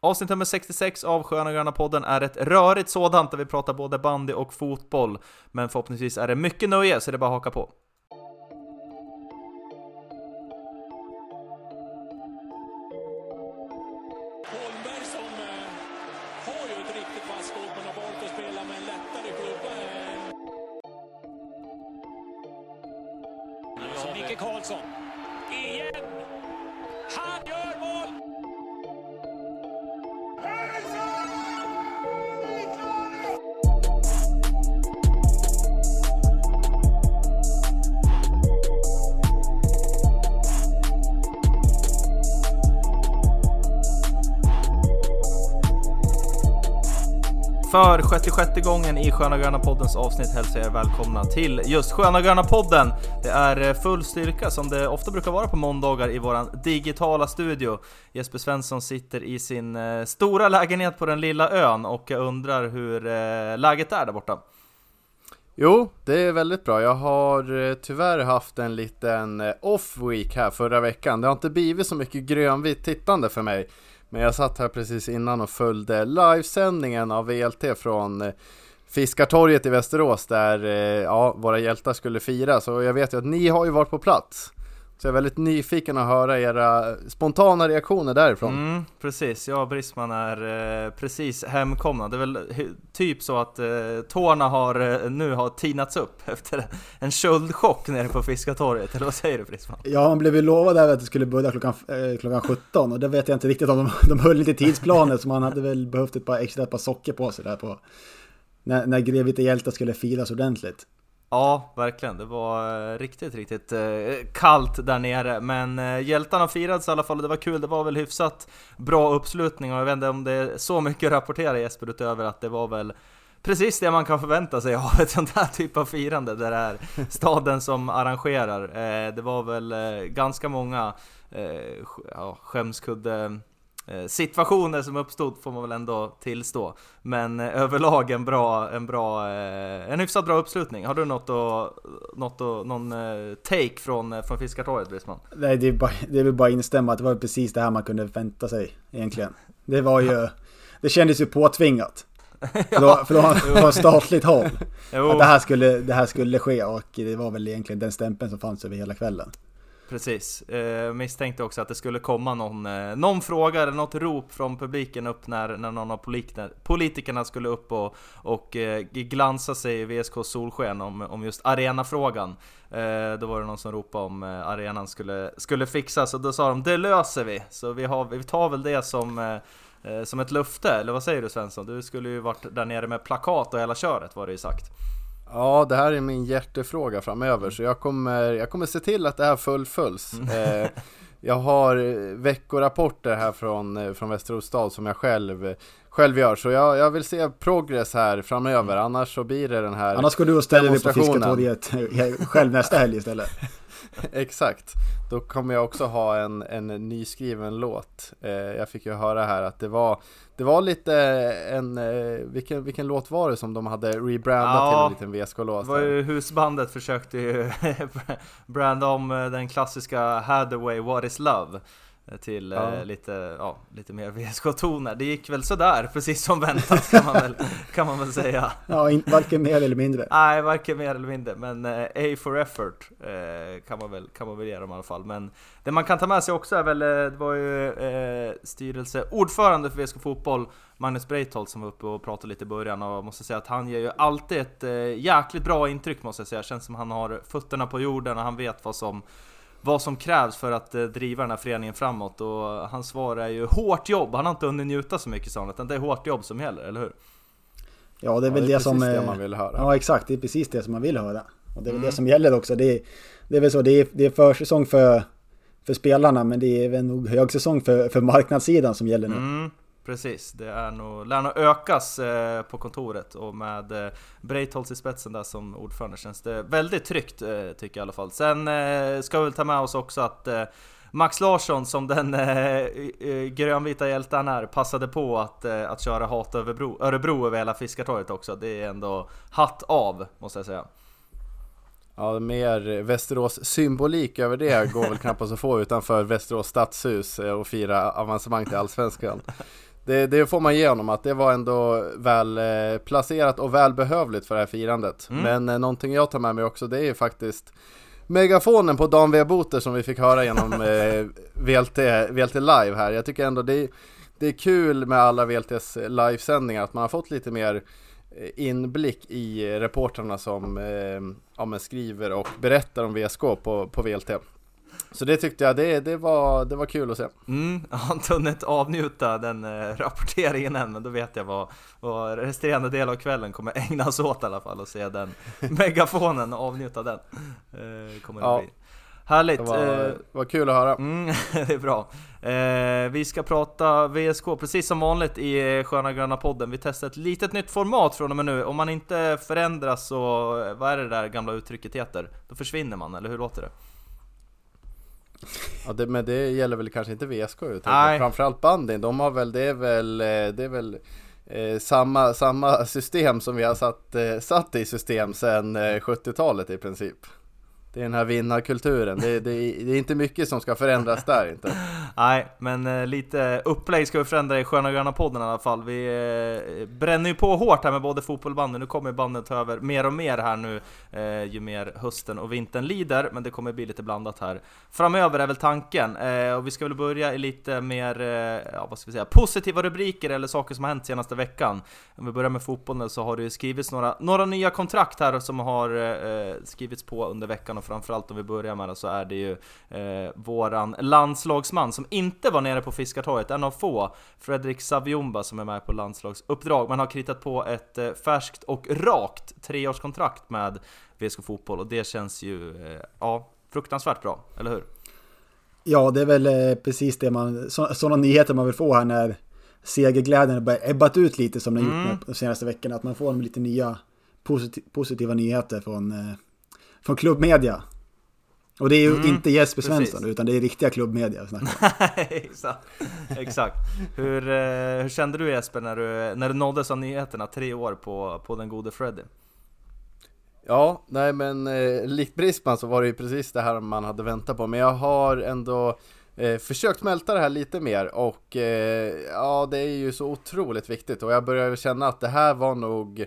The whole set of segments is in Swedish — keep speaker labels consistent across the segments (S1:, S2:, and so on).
S1: Avsnitt nummer 66 av Sköna Gröna podden är ett rörigt sådant där vi pratar både bandy och fotboll. Men förhoppningsvis är det mycket nöje så det är bara att haka på. För 66 gången i Sköna Gröna poddens avsnitt hälsar jag er välkomna till just Sköna Gröna podden. Det är eh, full styrka som det ofta brukar vara på måndagar i våran digitala studio. Jesper Svensson sitter i sin eh, stora lägenhet på den lilla ön och jag undrar hur eh, läget är där borta.
S2: Jo, det är väldigt bra. Jag har tyvärr haft en liten off-week här förra veckan. Det har inte blivit så mycket grönvitt tittande för mig. Men jag satt här precis innan och följde livesändningen av VLT från eh, Fiskartorget i Västerås där eh, ja, våra hjältar skulle fira. Så jag vet ju att ni har ju varit på plats. Så jag är väldigt nyfiken att höra era spontana reaktioner därifrån.
S1: Mm, precis, jag och Brisman är eh, precis hemkomna. Det är väl typ så att eh, tårna har, eh, nu har tinats upp efter en köldchock nere på Fiskartorget. Eller vad säger du Brisman?
S3: Ja, man blev ju lovad där att det skulle börja klockan, eh, klockan 17 och det vet jag inte riktigt om de, de höll lite tidsplanen så man hade väl behövt ett par extra ett par socker på sig där på när, när Grevita Hjältar skulle firas ordentligt.
S1: Ja, verkligen. Det var eh, riktigt, riktigt eh, kallt där nere. Men eh, hjältarna firades i alla fall och det var kul. Det var väl hyfsat bra uppslutning och jag vet inte om det är så mycket att rapportera Jesper utöver att det var väl precis det man kan förvänta sig av ett sånt här typ av firande där det är staden som arrangerar. Det var väl ganska många ja, skämskudde situationer som uppstod får man väl ändå tillstå. Men eh, överlag en bra, en bra, eh, en hyfsat bra uppslutning. Har du något att, något att, någon eh, take från, eh, från Fiskartorget Brisman?
S3: Nej, det är, bara, det är väl bara att instämma att det var precis det här man kunde vänta sig egentligen. Det var ju, det kändes ju påtvingat. Från, från, från statligt håll. Att det här, skulle, det här skulle ske och det var väl egentligen den stämpeln som fanns över hela kvällen
S1: precis. Eh, misstänkte också att det skulle komma någon, eh, någon fråga eller något rop från publiken upp när, när någon av politikerna, politikerna skulle upp och, och eh, glansa sig i VSK solsken om, om just arenafrågan. Eh, då var det någon som ropade om eh, arenan skulle, skulle fixas och då sa de det löser vi. Så vi, har, vi tar väl det som eh, eh som ett löfte, eller vad säger du Svensson? Du skulle ju varit där nere med plakat och hela köret var det ju sagt.
S2: Ja, det här är min hjärtefråga framöver så jag kommer, jag kommer se till att det här fullföljs. Eh, jag har eh, veckorapporter här från, eh, från Västerås stad som jag själv, själv gör så jag, jag vill se progress här framöver annars så blir det den här
S3: Annars går du och ställer dig på. Fiskartorget själv nästa helg istället.
S2: Exakt, då kommer jag också ha en, en nyskriven låt. Eh, jag fick ju höra här att det var, det var lite en, eh, vilken, vilken låt var det som de hade rebrandat
S1: Ja,
S2: till en liten VSK-låt?
S1: Det var ju husbandet försökte ju branda om eh, den klassiska Hathaway What is Love eh, till eh,
S2: Ja.
S1: lite, ja, lite mer VSK-toner. Det gick väl sådär, precis som väntat kan man väl, kan man väl säga.
S3: Ja, in, varken mer eller mindre.
S1: Nej, varken mer eller mindre, men eh, A for effort eh, kan, man väl, kan man väl ge dem i alla fall. Men det man kan ta med sig också är väl, eh, det var ju eh, styrelseordförande för VSK Fotboll, Magnus Breitholt som var uppe och pratade lite i början och måste säga att han ger ju alltid ett eh, jäkligt bra intryck måste jag säga. Känns som han har fötterna på jorden och han vet vad som vad som krävs för att eh, driva den här föreningen framåt och hans svar är ju hårt jobb. Han har inte hunnit njuta så mycket sa han, utan det är hårt jobb som gäller, eller hur?
S3: Ja, det är
S2: Ja,
S3: väl det,
S2: precis
S3: som...
S2: det
S3: eh,
S2: man vill höra.
S3: Ja, exakt. Det är precis det som man vill höra. Och det är väl
S1: Mm.
S3: det som gäller också. Det är, det är väl så, det är, det är försäsong för, för spelarna, men det är väl nog högsäsong för, för marknadssidan som gäller nu.
S1: Mm, precis, det är nog, lär nog ökas eh, på kontoret och med eh, Breitholtz i spetsen där som ordförande känns det väldigt tryggt eh, tycker jag i alla fall. Sen eh, ska vi väl ta med oss också att eh, Max Larsson som den eh, eh, grönvita hjältan är passade på att, eh, att köra hat Örebro, Örebro över hela Fiskartorget också. Det är ändå hatt av måste jag säga.
S2: Ja, mer Västerås symbolik över det går väl knappast att få utanför Västerås stadshus eh, och fira avancemang till Allsvenskan det, det får man ge honom att det var ändå väl eh, placerat och välbehövligt för det här firandet.
S1: Mm.
S2: Men eh, någonting jag tar med mig också det är ju faktiskt megafonen på Dan V. Boter som vi fick höra genom eh, VLT, VLT live här. Jag tycker ändå det är, det är kul med alla VLTs livesändningar att man har fått lite mer eh, inblick i reportrarna som eh, ja, skriver och berättar om VSK på, på VLT. Så det tyckte jag, det, det, var, det var kul att se.
S1: Mm, jag har inte hunnit avnjuta den eh, rapporteringen än, men då vet jag vad, vad resterande del av kvällen kommer ägnas åt i alla fall, och se den megafonen och avnjuta den. Eh, kommer det
S2: Ja.
S1: bli. Härligt!
S2: Det var,
S1: eh,
S2: var kul att höra.
S1: Mm, det är bra. Eh, vi ska prata VSK precis som vanligt i eh, Sköna Gröna podden. Vi testar ett litet nytt format från och med nu. Om man inte förändras så, vad är det där gamla uttrycket heter? Då försvinner man, eller hur låter det?
S2: Ja, det, men det gäller väl kanske inte VSK utan framförallt bandyn. De har väl, det är väl, eh, det är väl eh, samma, samma system som vi har satt, eh, satt i system sedan eh, 70-talet i princip. Det är den här vinnarkulturen. Det, det, det är inte mycket som ska förändras där inte.
S1: Nej, men eh, lite upplägg ska vi förändra i Sköna Gröna podden i alla fall. Vi eh, bränner ju på hårt här med både fotboll och bandy. Nu kommer bandet ta över mer och mer här nu eh, ju mer hösten och vintern lider. Men det kommer bli lite blandat här framöver är väl tanken. Eh, och vi ska väl börja i lite mer, eh, ja vad ska vi säga, positiva rubriker eller saker som har hänt senaste veckan. Om vi börjar med fotbollen så har det ju skrivits några, några nya kontrakt här som har eh, eh skrivits på under veckan och framförallt om vi börjar med det så är det ju eh, våran landslagsman som inte var nere på Fiskartorget, en av få, Fredrik Saviumba som är med på landslagsuppdrag, men har kritat på ett eh, färskt och rakt treårskontrakt med VSK Fotboll och det känns ju, eh, ja, fruktansvärt bra, eller hur?
S3: Ja, det är väl eh, precis det man, sådana nyheter man vill få här när segerglädjen har ebbat ut lite som den gjort
S1: Mm.
S3: nu de senaste veckorna. Att man får lite nya posit positiva nyheter från, eh, från klubbmedia. Och det är ju
S1: Mm,
S3: inte Jesper
S1: precis.
S3: Svensson utan det är riktiga klubbmedia. vi
S1: exakt, exakt. Hur, eh, hur kände du Jesper när du, när du nåddes av nyheterna tre år på, på den gode Freddy?
S2: Ja, nej men eh, likt Brisman så var det ju precis det här man hade väntat på. Men jag har ändå eh, försökt smälta det här lite mer och eh, ja, det är ju så otroligt viktigt och jag börjar känna att det här var nog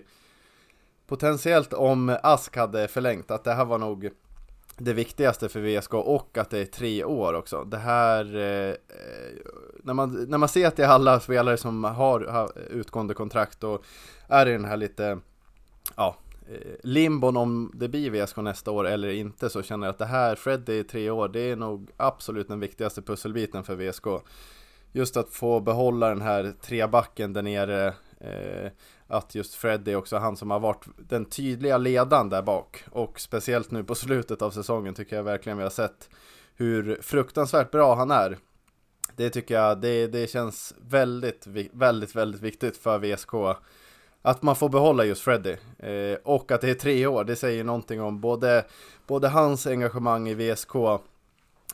S2: potentiellt om Ask hade förlängt, att det här var nog det viktigaste för VSK och att det är tre år också. Det här, eh, eh, när, man, när man ser att det är alla spelare som har, har utgående kontrakt och är i den här lite, ja, eh, limbon om det blir VSK nästa år eller inte så känner jag att det här, Freddy i tre år, det är nog absolut den viktigaste pusselbiten för VSK. Just att få behålla den här trebacken där nere, eh, att just Freddy också han som har varit den tydliga ledaren där bak och speciellt nu på slutet av säsongen tycker jag verkligen vi har sett hur fruktansvärt bra han är. Det tycker jag, det, det känns väldigt, väldigt, väldigt viktigt för VSK att man får behålla just Freddy eh, och att det är tre år, det säger någonting om både, både hans engagemang i VSK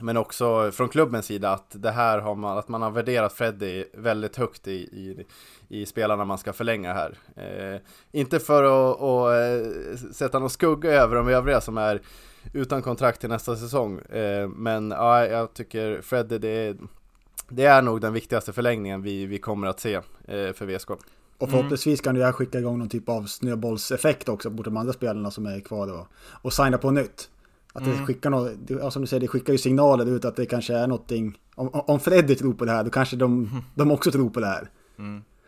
S2: men också från klubbens sida att det här har man, att man har värderat Freddy väldigt högt i, i, i spelarna man ska förlänga här. Eh, inte för att, att eh, sätta någon skugga över de övriga som är utan kontrakt till nästa säsong. Eh, men ja, jag tycker Freddy det är, det är nog den viktigaste förlängningen vi, vi kommer att se eh, för VSK.
S3: Och förhoppningsvis kan det här skicka igång någon typ av snöbollseffekt också mot de andra spelarna som är kvar och, och signa på nytt. Att det skickar något, det- som du säger, det skickar ju signaler ut att det kanske är någonting. Om, om Freddy tror på det här, då kanske de, de också tror på det här.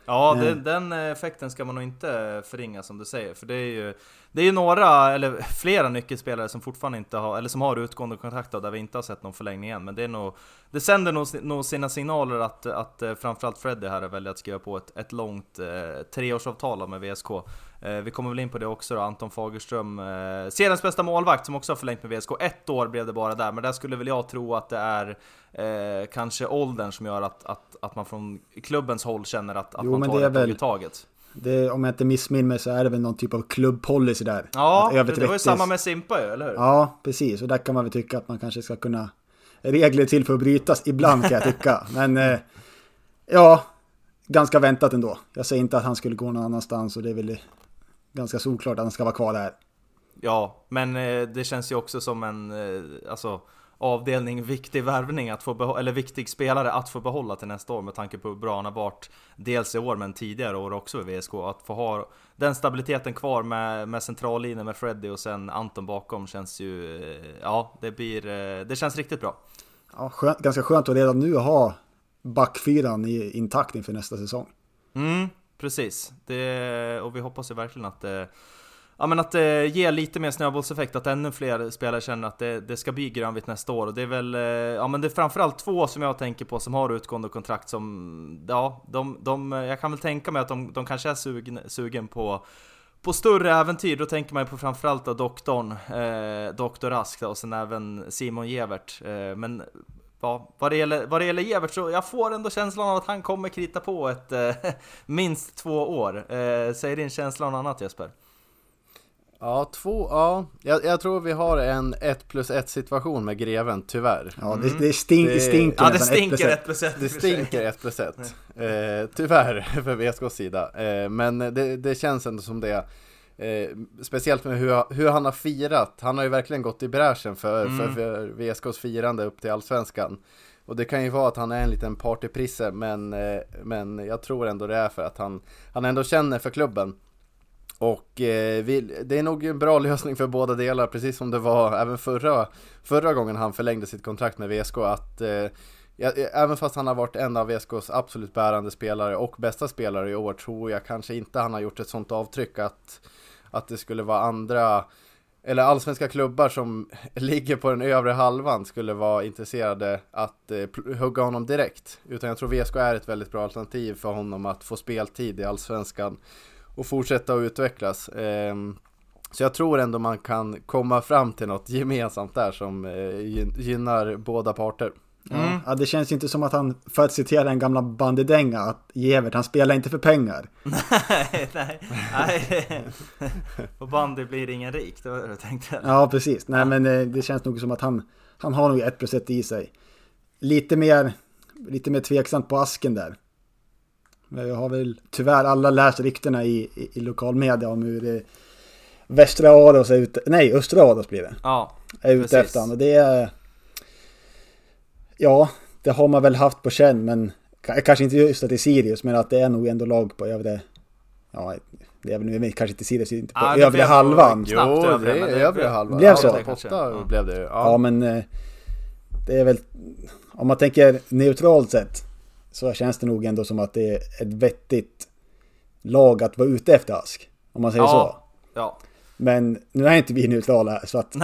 S1: Ja,
S3: Eh.
S1: den, effekten ska man nog inte förringa som du säger, för det är ju Det är ju några, eller flera nyckelspelare som fortfarande inte har, eller som har utgående kontrakt där vi inte har sett någon förlängning än, men det är nog Det sänder nog, nog sina signaler att, att eh, framförallt Freddy här väljer att skriva på ett, ett långt eh, treårsavtal med VSK Vi kommer väl in på det också då, Anton Fagerström, eh, seriens bästa målvakt som också har förlängt med VSK, ett år blev det bara där, men där skulle väl jag tro att det är eh, kanske åldern som gör att, att, att man från klubbens håll känner att, att
S3: Jo,
S1: man tar
S3: det
S1: tag i
S3: väl-
S1: taget.
S3: Det, om jag inte missminner mig så är det väl någon typ av klubbpolicy där.
S1: Ja, det, var ju
S3: 30
S1: samma med Simpa ju, eller hur?
S3: Ja, precis. Och där kan man väl tycka att man kanske ska kunna... Regler till för att brytas ibland kan jag tycka. Men eh, ja, ganska väntat ändå. Jag säger inte att han skulle gå någon annanstans och det är väl ganska solklart att han ska vara kvar där.
S1: Ja, men eh, det känns ju också som en, eh, alltså avdelning viktig värvning att få behålla, eller viktig spelare att få behålla till nästa år med tanke på hur bra han har varit dels i år men tidigare år också i VSK. Att få ha den stabiliteten kvar med, med centrallinjen med Freddy och sen Anton bakom känns ju, ja det blir, det känns riktigt bra.
S3: Ja, skönt, ganska skönt att redan nu ha backfyran i, intakt inför nästa säsong.
S1: Mm, precis. Det, och vi hoppas ju verkligen att det Ja men att eh, det ger lite mer snöbollseffekt, att ännu fler spelare känner att det, det ska bli grönvitt nästa år. Och det är väl, eh, ja men det är framförallt två som jag tänker på som har utgående kontrakt som, ja, de, de, jag kan väl tänka mig att de, de kanske är sugen, sugen på på större äventyr, då tänker man ju på framförallt då doktorn, eh, Doktor Rask och sen även Simon Gevert. Eh, men ja, vad det, gäller, vad det gäller Gevert så jag får ändå känslan av att han kommer krita på ett eh, minst två år. Eh, säger din känsla om något annat Jesper?
S2: Ja, två, ja. Jag, jag, tror vi har en 1 plus 1 situation med greven, tyvärr.
S3: Ja, det, det, stink, det stinker
S1: Ja, det stinker 1 plus 1.
S2: Det stinker 1 plus 1. Eh, tyvärr, för VSKs sida. Eh, men det, det, känns ändå som det. Eh, speciellt med hur, hur, han har firat. Han har ju verkligen gått i bräschen för, mm. för, för VSKs firande upp till Allsvenskan. Och det kan ju vara att han är en liten partyprisse, men, eh, men jag tror ändå det är för att han, han ändå känner för klubben. Och eh, vi, det är nog en bra lösning för båda delar, precis som det var även förra, förra gången han förlängde sitt kontrakt med VSK. Att, eh, ja, även fast han har varit en av VSKs absolut bärande spelare och bästa spelare i år tror jag kanske inte han har gjort ett sånt avtryck att, att det skulle vara andra eller allsvenska klubbar som ligger på den övre halvan skulle vara intresserade att eh, hugga honom direkt. Utan jag tror VSK är ett väldigt bra alternativ för honom att få speltid i allsvenskan och fortsätta att utvecklas. Eh, så jag tror ändå man kan komma fram till något gemensamt där som eh, gynnar båda parter.
S3: Mm. Ja, det känns inte som att han, för att citera den gamla bandydänga, att Gevert, han spelar inte för pengar.
S1: nej, nej, nej. På bandy blir ingen rik, det var det du tänkte.
S3: Ja, precis. Nej, men eh, det känns nog som att han, han har nog ett plus ett i sig. Lite mer, lite mer tveksamt på asken där. Men jag har väl tyvärr alla läst ryktena i, i, i lokalmedia om hur det, Västra Aros är ute, nej Östra Aros blir det.
S1: Ja,
S3: Är ute precis. efter honom det är... Ja, det har man väl haft på känn men kanske inte just att det är Sirius men att det är nog ändå lag på övre... Ja, det är väl kanske inte Sirius, inte på ah, övre halvan.
S2: Jo, det är övre halvan.
S3: Blev så?
S2: Ja, blev det
S3: ja. ja, men eh, det är väl... Om man tänker neutralt sett så känns det nog ändå som att det är ett vettigt lag att vara ute efter Ask. Om man säger ja, så.
S1: Ja.
S3: Men nu är inte vi neutrala så att...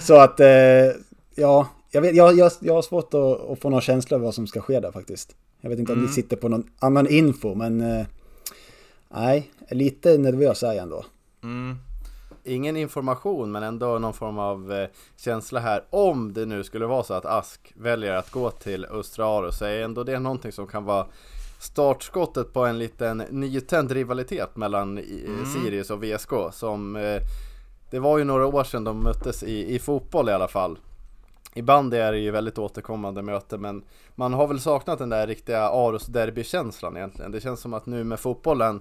S3: så att, eh, ja, jag, vet, jag, jag, jag har svårt att, att, få någon känsla av vad som ska ske där faktiskt. Jag vet inte mm. om ni sitter på någon annan info men... Eh, nej, lite nervös är jag ändå.
S1: Mm
S2: ingen information men ändå någon form av eh, känsla här om det nu skulle vara så att Ask väljer att gå till Östra Aro så är ändå det någonting som kan vara startskottet på en liten nytänd rivalitet mellan mm. Sirius och VSK som eh, det var ju några år sedan de möttes i, i fotboll i alla fall. I bandy är det ju väldigt återkommande möte men man har väl saknat den där riktiga Aros derbykänslan egentligen. Det känns som att nu med fotbollen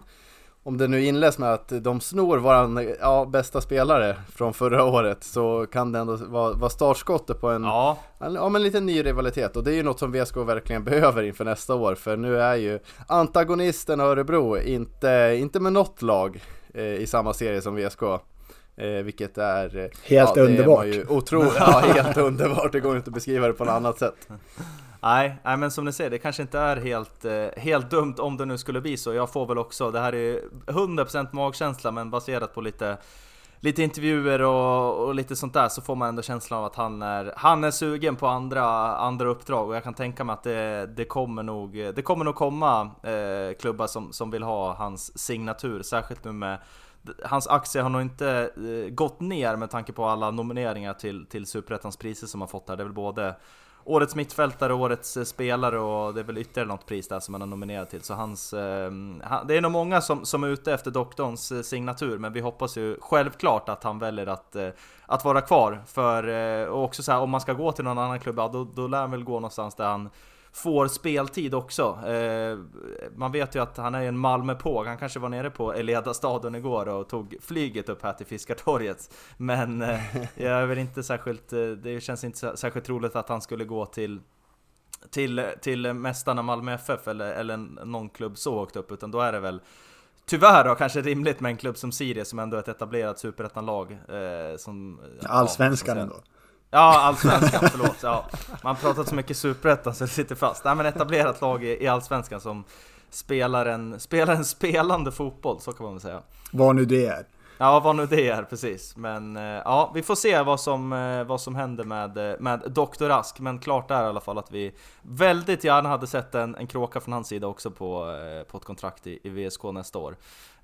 S2: om det nu inleds med att de snor våran ja, bästa spelare från förra året så kan det ändå vara, vara startskottet på en,
S1: ja.
S2: en, ja, en liten ny rivalitet och det är ju något som VSK verkligen behöver inför nästa år för nu är ju antagonisten Örebro inte, inte med något lag eh, i samma serie som VSK. Eh, vilket är... Eh,
S3: helt ja, underbart!
S2: Ju otro, ja, helt underbart, det går inte att beskriva det på något annat sätt.
S1: Nej, nej, men som ni ser, det kanske inte är helt, eh, helt dumt om det nu skulle bli så. Jag får väl också, det här är 100% magkänsla men baserat på lite lite intervjuer och, och, lite sånt där så får man ändå känslan av att han är, han är sugen på andra, andra uppdrag och jag kan tänka mig att det, det kommer nog, det kommer nog komma eh, klubbar som, som vill ha hans signatur, särskilt nu med Hans aktie har nog inte eh, gått ner med tanke på alla nomineringar till, till Superettans priser som han fått här. Det är väl både Årets mittfältare, årets eh, spelare och det är väl ytterligare något pris där som han är nominerad till. Så hans, eh, det är nog många som, som är ute efter doktorns eh, signatur, men vi hoppas ju självklart att han väljer att, eh, att vara kvar. För, eh, och också så här, om man ska gå till någon annan klubb, ja, då, då lär han väl gå någonstans där han får speltid också. Eh, man vet ju att han är en Malmö på. Han kanske var nere på Eleda stadion igår och tog flyget upp här till Fiskartorget. Men eh, jag är väl inte särskilt, eh, det känns inte särskilt troligt att han skulle gå till till, till mästarna Malmö FF eller, eller någon klubb så högt upp, utan då är det väl Tyvärr då kanske rimligt med en klubb som Sirius som ändå är ett etablerat superettanlag eh, som...
S3: Allsvenskan ja, ändå.
S1: Ja, allsvenskan, förlåt. Ja. Man har pratat så mycket superettan så det sitter fast. Nej men etablerat lag i, i allsvenskan som spelar en, spelar en spelande fotboll, så kan man väl säga.
S3: Vad nu det är.
S1: Ja, vad nu det är precis. Men eh, ja, vi får se vad som, eh, vad som händer med, eh, med Dr. Ask. Men klart är i alla fall att vi väldigt gärna hade sett en, en kråka från hans sida också på, på ett kontrakt i, i VSK nästa år.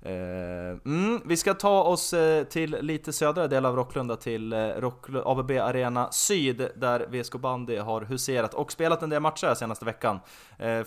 S1: Eh, mm, vi ska ta oss eh, till lite södra del av Rocklunda, till eh, ABB Arena Syd, där VSK Bandy har huserat och spelat en del matcher senaste veckan.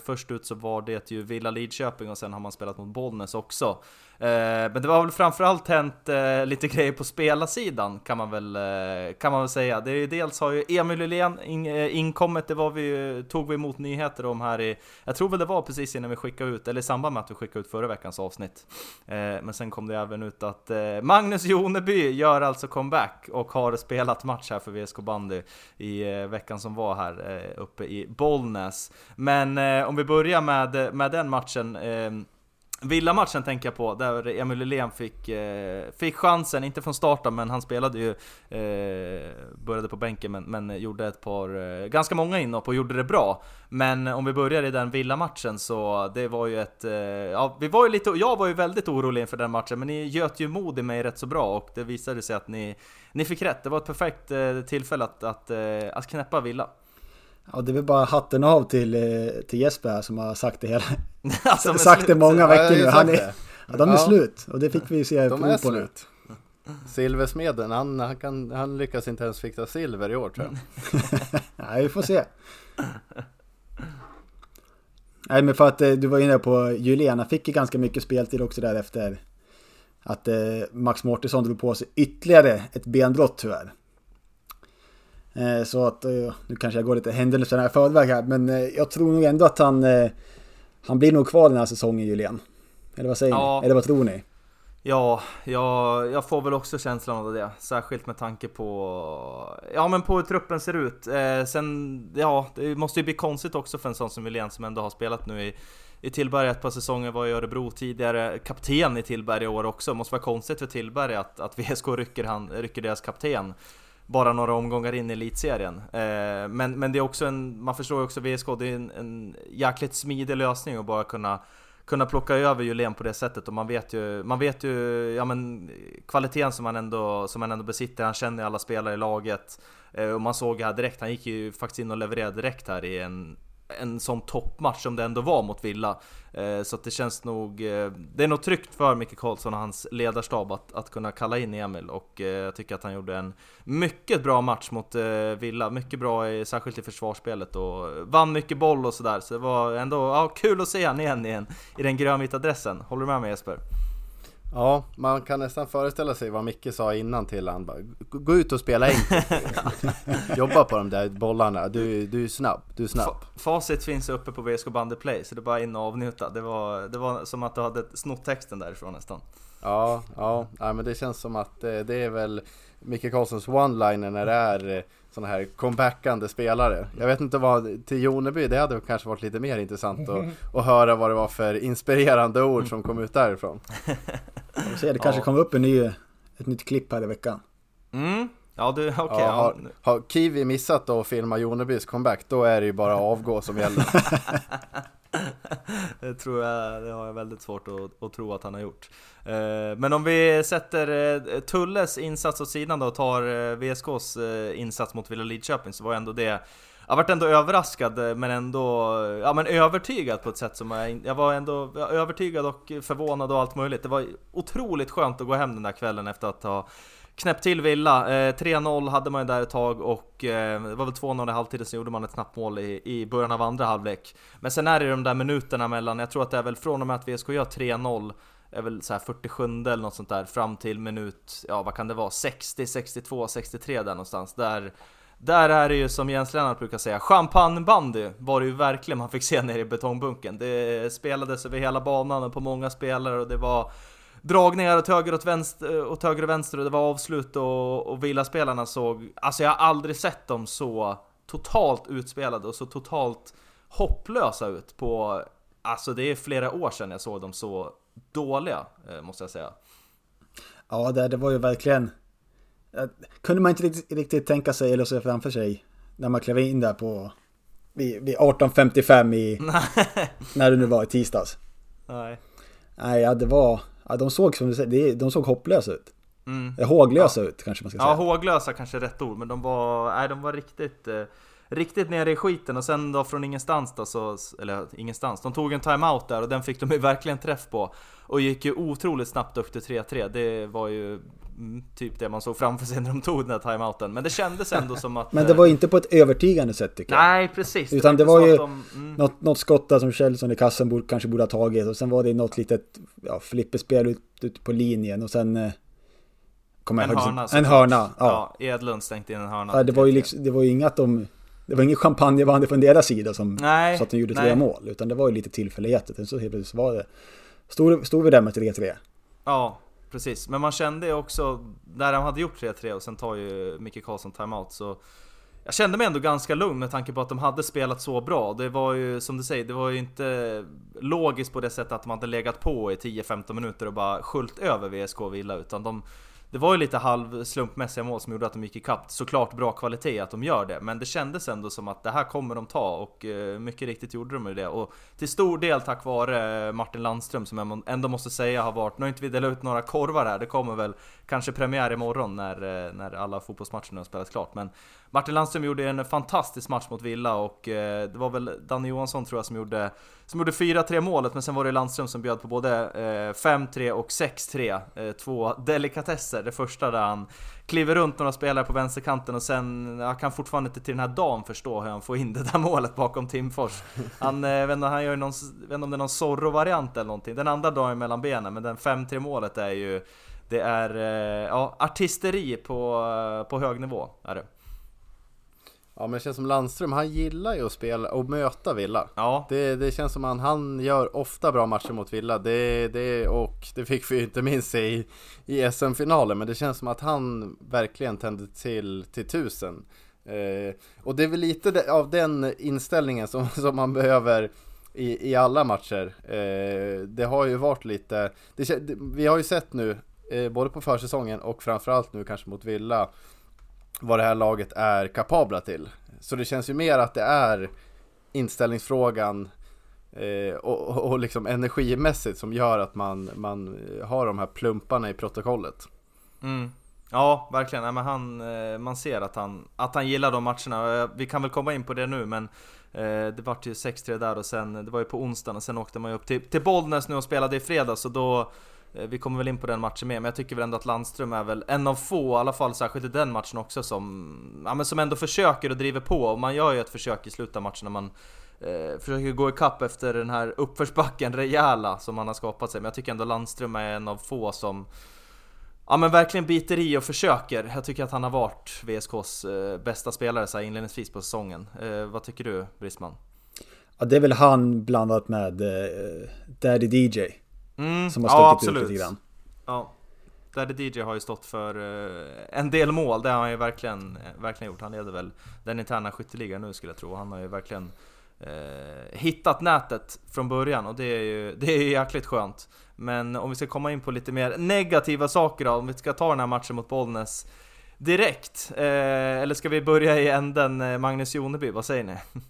S1: Först ut så var det ju Villa Lidköping och sen har man spelat mot Bollnäs också. Eh, men det har väl framförallt hänt eh, lite grejer på spelarsidan kan man väl, eh, kan man väl säga. Det är ju, dels har ju Emil Hylén in, inkommit, det var vi, tog vi emot nyheter om här i, jag tror väl det var precis innan vi skickade ut, eller i samband med att vi skickade ut förra veckans avsnitt. Men sen kom det även ut att Magnus Joneby gör alltså comeback och har spelat match här för VSK Bandy i veckan som var här uppe i Bollnäs. Men om vi börjar med, med den matchen ehm, Villa-matchen tänker jag på, där Emil Lylén fick, eh, fick chansen, inte från starten men han spelade ju, eh, började på bänken men, men gjorde ett par, eh, ganska många inhopp och gjorde det bra. Men om vi börjar i den Villa-matchen så det var ju ett, eh, ja vi var ju lite, jag var ju väldigt orolig inför den matchen men ni göt ju mod i mig rätt så bra och det visade sig att ni, ni fick rätt. Det var ett perfekt eh, tillfälle att, att, eh, att knäppa Villa.
S3: Ja, det är väl bara hatten av till, eh, till Jesper här som har sagt det hela. alltså, sagt det många veckor nu. Han är, ja, de är ja. slut och det fick vi se
S2: de är på slut. nu. Silversmeden, han, han, kan, han lyckas inte ens fixa silver i år tror jag.
S3: Nej, vi får se. Nej, men för att eh, du var inne på Julian, han fick ju ganska mycket speltid också där efter att eh, Max Mårtensson drog på sig ytterligare ett benbrott tyvärr. Eh, så att, eh, nu kanske jag går lite händelserna i förväg här, men jag tror nog ändå att han, han blir nog kvar den här säsongen Julian. Eller vad säger ja. ni? Eller vad tror ni?
S1: Ja, jag, jag får väl också känslan av det. Särskilt med tanke på, ja men på hur truppen ser ut. Eh, sen, ja, det måste ju bli konstigt också för en sån som Wilén som ändå har spelat nu i, i Tillberg ett par säsonger, var i Örebro tidigare, kapten i Tillberg i år också. Måste vara konstigt för Tillberg att, att VSK rycker, han, rycker deras kapten bara några omgångar in i elitserien. Eh, men, men det är också en, man förstår ju också VSK, det är en, en jäkligt smidig lösning att bara kunna kunna plocka över Julén på det sättet. Och man vet ju, man vet ju ja, men, kvaliteten som han, ändå, som han ändå besitter, han känner alla spelare i laget. Eh, och man såg här direkt, han gick ju faktiskt in och levererade direkt här i en en sån toppmatch som det ändå var mot Villa. Eh, så att det känns nog, eh, det är nog tryggt för Micke Karlsson och hans ledarstab att, att kunna kalla in Emil och eh, jag tycker att han gjorde en mycket bra match mot Villa, mycket bra i, särskilt i försvarsspelet och vann mycket boll och sådär. Så det var ändå ja, kul att se han igen, igen i den grönvita dressen. Håller du med mig Jesper?
S2: Ja, man kan nästan föreställa sig vad Micke sa innan till han bara, Gå ut och spela enkelt Jobba på de där bollarna, du, du är snabb, du är snabb.
S1: Facit finns uppe på VSK Bandy Play, så det är bara in och avnjuta. Det var, det var som att du hade snott texten därifrån nästan.
S2: Ja, ja, ja men det känns som att det, eh, det är väl Micke Karlssons one-liner när det är eh, sådana här comebackande spelare. Jag vet inte vad, till Joneby, det hade kanske varit lite mer intressant att, att höra vad det var för inspirerande ord som kom ut därifrån.
S3: Se, det kanske ja. kommer upp en ny, ett nytt klipp här i veckan.
S1: Mm. Ja, du. Okay,
S2: ja, har, har Kiwi missat att filma Jonebys comeback, då är det ju bara avgå som gäller.
S1: det tror jag, det har jag väldigt svårt att, att, tro att han har gjort. Eh, men om vi sätter eh, Tulles insats åt sidan då och tar eh, VSKs insats mot Villa Lidköping så var ändå det jag varit ändå överraskad men ändå ja, men övertygad på ett sätt som jag, jag var ändå övertygad och förvånad och allt möjligt. Det var otroligt skönt att gå hem den där kvällen efter att ha knäppt till Villa. Eh, 3-0 hade man ju där ett tag och eh, det var väl 2-0 i halvtid, så gjorde man ett snabbt mål i, i början av andra halvlek. Men sen är det de där minuterna mellan, jag tror att det är väl från och med att VSK gör 3-0 är väl så 47 eller något sånt där fram till minut, ja vad kan det vara, 60, 62, 63 där någonstans. Där, där är det ju som Jens Lennart brukar säga, champagnebandy var det ju verkligen man fick se nere i betongbunken. Det spelades över hela banan och på många spelare och det var dragningar åt höger och vänster, åt höger och vänster och det var avslut och, och Villa-spelarna såg... Alltså jag har aldrig sett dem så totalt utspelade och så totalt hopplösa ut på... Alltså det är flera år sedan jag såg dem så dåliga, eh, måste jag säga.
S3: Ja, det, det var ju verkligen... Kunde man inte riktigt, riktigt tänka sig eller se framför sig när man klev in där på vid, vid 18.55 i... när det nu var i tisdags.
S1: Nej.
S3: Nej, ja, det var... Ja, de såg som du säger, de såg hopplösa ut.
S1: Mm.
S3: Håglösa ja. ut kanske man ska säga.
S1: Ja, håglösa kanske är rätt ord, men de var, nej, de var riktigt, eh, riktigt nere i skiten och sen då från ingenstans då så, eller ingenstans, de tog en timeout där och den fick de ju verkligen träff på. Och gick ju otroligt snabbt upp till 3-3, det var ju typ det man såg framför sig när de tog den här timeouten. Men det kändes ändå som att...
S3: men det var inte på ett övertygande sätt tycker jag.
S1: Nej, precis.
S3: Utan det var, det var ju de, mm. något, något skott där som Kjellson i kassen borde, kanske borde ha tagit och sen var det något litet ja, flipperspel ut, ut på linjen och sen... Eh,
S1: en hörna.
S3: En hörna, ja.
S1: ja. Edlund stänkte in en hörna.
S3: Ja, det var ju liksom, det var ju inget att de... Det var ingen champagnebandy från deras sida som nej, så att de gjorde tre mål. Utan det var ju lite tillfälligheter. Så helt plötsligt var det... Stod, stod vi där med 3-3.
S1: Ja, precis. Men man kände ju också, när de hade gjort 3-3 och sen tar ju Micke Karlsson timeout så jag kände mig ändå ganska lugn med tanke på att de hade spelat så bra. Det var ju som du säger, det var ju inte logiskt på det sättet att de hade legat på i 10-15 minuter och bara skjult över VSK Villa utan de det var ju lite halv slumpmässiga mål som gjorde att de gick ikapp. Såklart bra kvalitet att de gör det, men det kändes ändå som att det här kommer de ta och eh, mycket riktigt gjorde de ju det. Och till stor del tack vare eh, Martin Landström som jag ändå måste säga har varit, nu har inte vi delat ut några korvar här, det kommer väl kanske premiär imorgon när, eh, när alla fotbollsmatcherna har spelats klart. Men Martin Landström gjorde en fantastisk match mot Villa och eh, det var väl Danne Johansson tror jag som gjorde, som gjorde 4-3 målet men sen var det Landström som bjöd på både eh, 5-3 och 6-3. Eh, två delikatesser. Det första där han kliver runt några spelare på vänsterkanten och sen, jag kan fortfarande inte till den här dagen förstå hur han får in det där målet bakom Timfors. Han, vet inte, han gör någon, vet inte om det är någon Zorro-variant eller någonting. Den andra dagen mellan benen, men den 5-3 målet är ju, det är, ja, artisteri på, på hög nivå. Är det.
S2: Ja men det känns som Landström, han gillar ju att spela och möta Villa.
S1: Ja.
S2: Det, det känns som att han gör ofta bra matcher mot Villa. Det, det, och det fick vi ju inte minst se i, i SM-finalen. Men det känns som att han verkligen tände till, till tusen. Eh, och det är väl lite av den inställningen som, som man behöver i, i alla matcher. Eh, det har ju varit lite, det, vi har ju sett nu, eh, både på försäsongen och framförallt nu kanske mot Villa vad det här laget är kapabla till. Så det känns ju mer att det är inställningsfrågan eh, och, och liksom energimässigt som gör att man, man har de här plumparna i protokollet.
S1: Mm. Ja, verkligen. Ja, men han, eh, man ser att han, att han gillar de matcherna. Eh, vi kan väl komma in på det nu, men eh, det vart ju 6-3 där och sen, det var ju på onsdagen och sen åkte man ju upp till, till Bollnäs nu och spelade i fredags och då Eh, vi kommer väl in på den matchen mer, men jag tycker väl ändå att Landström är väl en av få, i alla fall särskilt i den matchen också, som, ja, men som ändå försöker och driver på. Och man gör ju ett försök i slutet av matchen när man eh, försöker gå ikapp efter den här uppförsbacken rejäla som man har skapat sig. Men jag tycker ändå Landström är en av få som Ja men verkligen biter i och försöker. Jag tycker att han har varit VSKs eh, bästa spelare så här inledningsvis på säsongen. Eh, vad tycker du Brisman?
S3: Ja det är väl han blandat med eh, Daddy DJ.
S1: Mm,
S3: som har stuckit ja, absolut. ut lite grann.
S1: Ja. Daddy DJ har ju stått för uh, en del mål, det har han ju verkligen, eh, verkligen gjort. Han leder väl den interna skytteligan nu skulle jag tro. Han har ju verkligen uh, hittat nätet från början och det är ju det är jäkligt skönt. Men om vi ska komma in på lite mer negativa saker då, om vi ska ta den här matchen mot Bollnäs direkt. Uh, eller ska vi börja i änden Magnus Joneby, vad säger ni?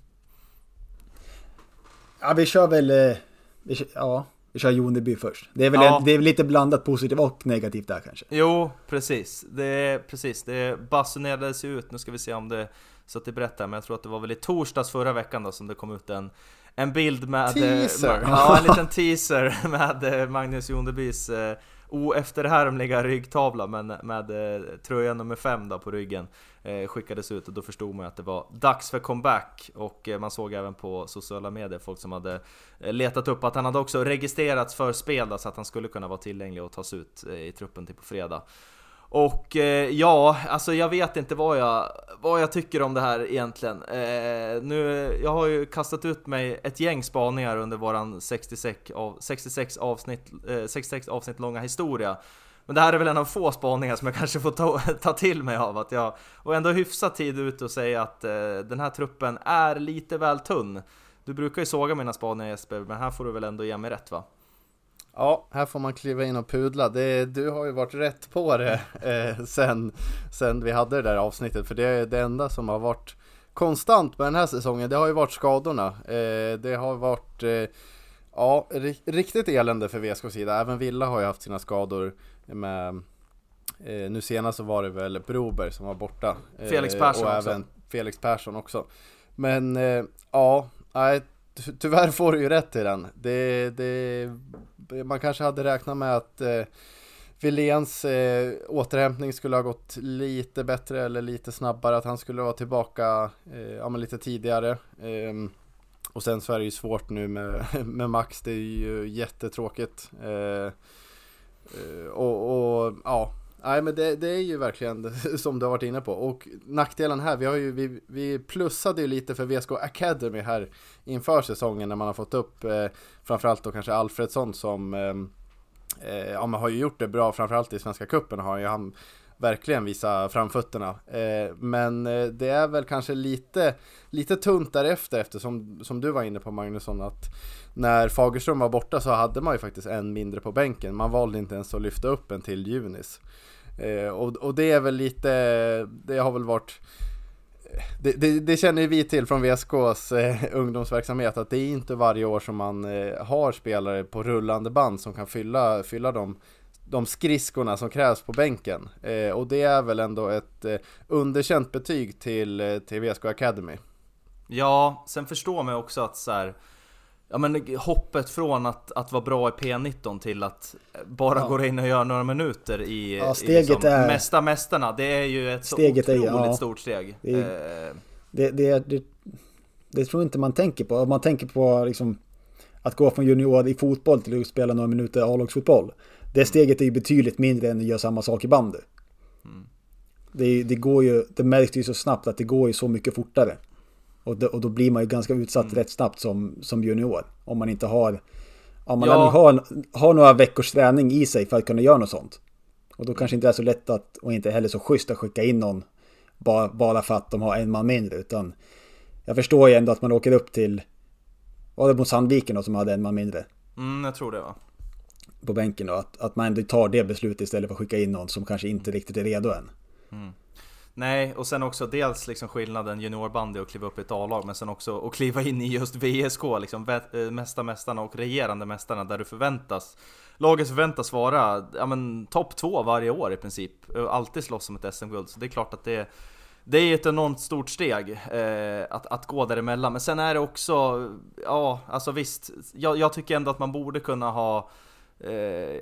S3: Ja, vi kör väl... Vi kör, ja, kör Joneby först. Det är, väl ja. en, det är lite blandat positivt och negativt där kanske.
S1: Jo, precis. Det, precis. det basunerades ut, nu ska vi se om det så att det berättar, men jag tror att det var väl i torsdags förra veckan då som det kom ut en, en bild med...
S2: Teaser!
S1: ja, en liten teaser med Magnus Jonebys eh, oefterhärmliga ryggtavla men med eh, tröja nummer 5 på ryggen eh, skickades ut och då förstod man att det var dags för comeback och eh, man såg även på sociala medier folk som hade eh, letat upp att han hade också registrerats för spel så att han skulle kunna vara tillgänglig och tas ut eh, i truppen till på fredag. Och eh, ja, alltså jag vet inte vad jag, vad jag tycker om det här egentligen. Eh, nu, jag har ju kastat ut mig ett gäng spaningar under våran 66, av, 66, avsnitt, eh, 66 avsnitt långa historia. Men det här är väl en av få spaningar som jag kanske får ta, ta till mig av att jag och ändå hyfsat tid ut och säga att eh, den här truppen är lite väl tunn. Du brukar ju såga mina spaningar Jesper, men här får du väl ändå ge mig rätt va?
S2: Ja, här får man kliva in och pudla. Det, du har ju varit rätt på det eh, sen, sen vi hade det där avsnittet. För det är det enda som har varit konstant med den här säsongen. Det har ju varit skadorna. Eh, det har varit eh, ja, riktigt elände för VSKs sida. Även Villa har ju haft sina skador. Med, eh, nu senast så var det väl Broberg som var borta.
S1: Eh, Felix Persson
S2: och
S1: också.
S2: även Felix Persson också. Men eh, tyvärr får du ju rätt i den. Det, det man kanske hade räknat med att eh, Willéns eh, återhämtning skulle ha gått lite bättre eller lite snabbare, att han skulle vara tillbaka eh, ja, men lite tidigare. Eh, och sen så är det ju svårt nu med, med Max, det är ju jättetråkigt. Eh, eh och, och ja, Nej men det, det, är ju verkligen som du har varit inne på. Och nackdelen här, vi, har ju, vi, vi plussade ju lite för VSK Academy här inför säsongen när man har fått upp eh, framförallt då kanske Alfredsson som eh, eh ja, man har ju gjort det bra, framförallt i Svenska Cupen har ju han verkligen visa framfötterna. Eh, men eh, det är väl kanske lite, lite tunt därefter eftersom som du var inne på Magnusson att när Fagerström var borta så hade man ju faktiskt en mindre på bänken. Man valde inte ens att lyfta upp en till Junis. Eh, och, och det är väl lite, det har väl varit det, det, det, känner vi till från VSKs eh, ungdomsverksamhet att det är inte varje år som man eh, har spelare på rullande band som kan fylla, fylla de, de skridskorna som krävs på bänken. Eh, och det är väl ändå ett eh, underkänt betyg till, eh, till VSK Academy.
S1: Ja, sen förstår man också att så här, Ja men hoppet från att, att vara bra i P19 till att bara ja. gå in och göra några minuter i,
S3: ja, steget
S1: i liksom,
S3: är...
S1: Mästa Mästarna, det är ju ett steget så otroligt är, ja. stort steg.
S3: Det, är, eh. det, det, det, det, tror inte man tänker på. Om man tänker på liksom, att gå från junior i fotboll till att spela några minuter A-lagsfotboll. Det steget är ju betydligt mindre än att göra samma sak i bandy. Mm. Det, det, går ju, det märks ju så snabbt att det går ju så mycket fortare. Och, då, och då blir man ju ganska utsatt mm. rätt snabbt som, som junior. Om man inte har, om man ja. har, har några veckors träning i sig för att kunna göra något sånt. Och då kanske inte är så lätt att, och inte heller så schysst att skicka in någon bara, bara för att de har en man mindre. Utan jag förstår ju ändå att man åker upp till, var det mot Sandviken då som hade en man mindre?
S1: Mm, jag tror det va.
S3: På bänken då, att, att man ändå tar det beslutet istället för att skicka in någon som kanske inte riktigt är redo än. Mm.
S1: Nej, och sen också dels liksom skillnaden juniorbandy och kliva upp i ett A-lag, men sen också att kliva in i just VSK, liksom eh, mesta mästarna och regerande mästarna där du förväntas Laget förväntas vara ja, men, topp två varje år i princip, eh, alltid slåss om ett SM-guld, så det är klart att det det är ett enormt stort steg eh, att, att gå däremellan, men sen är det också, ja alltså visst, jag, jag tycker ändå att man borde kunna ha eh,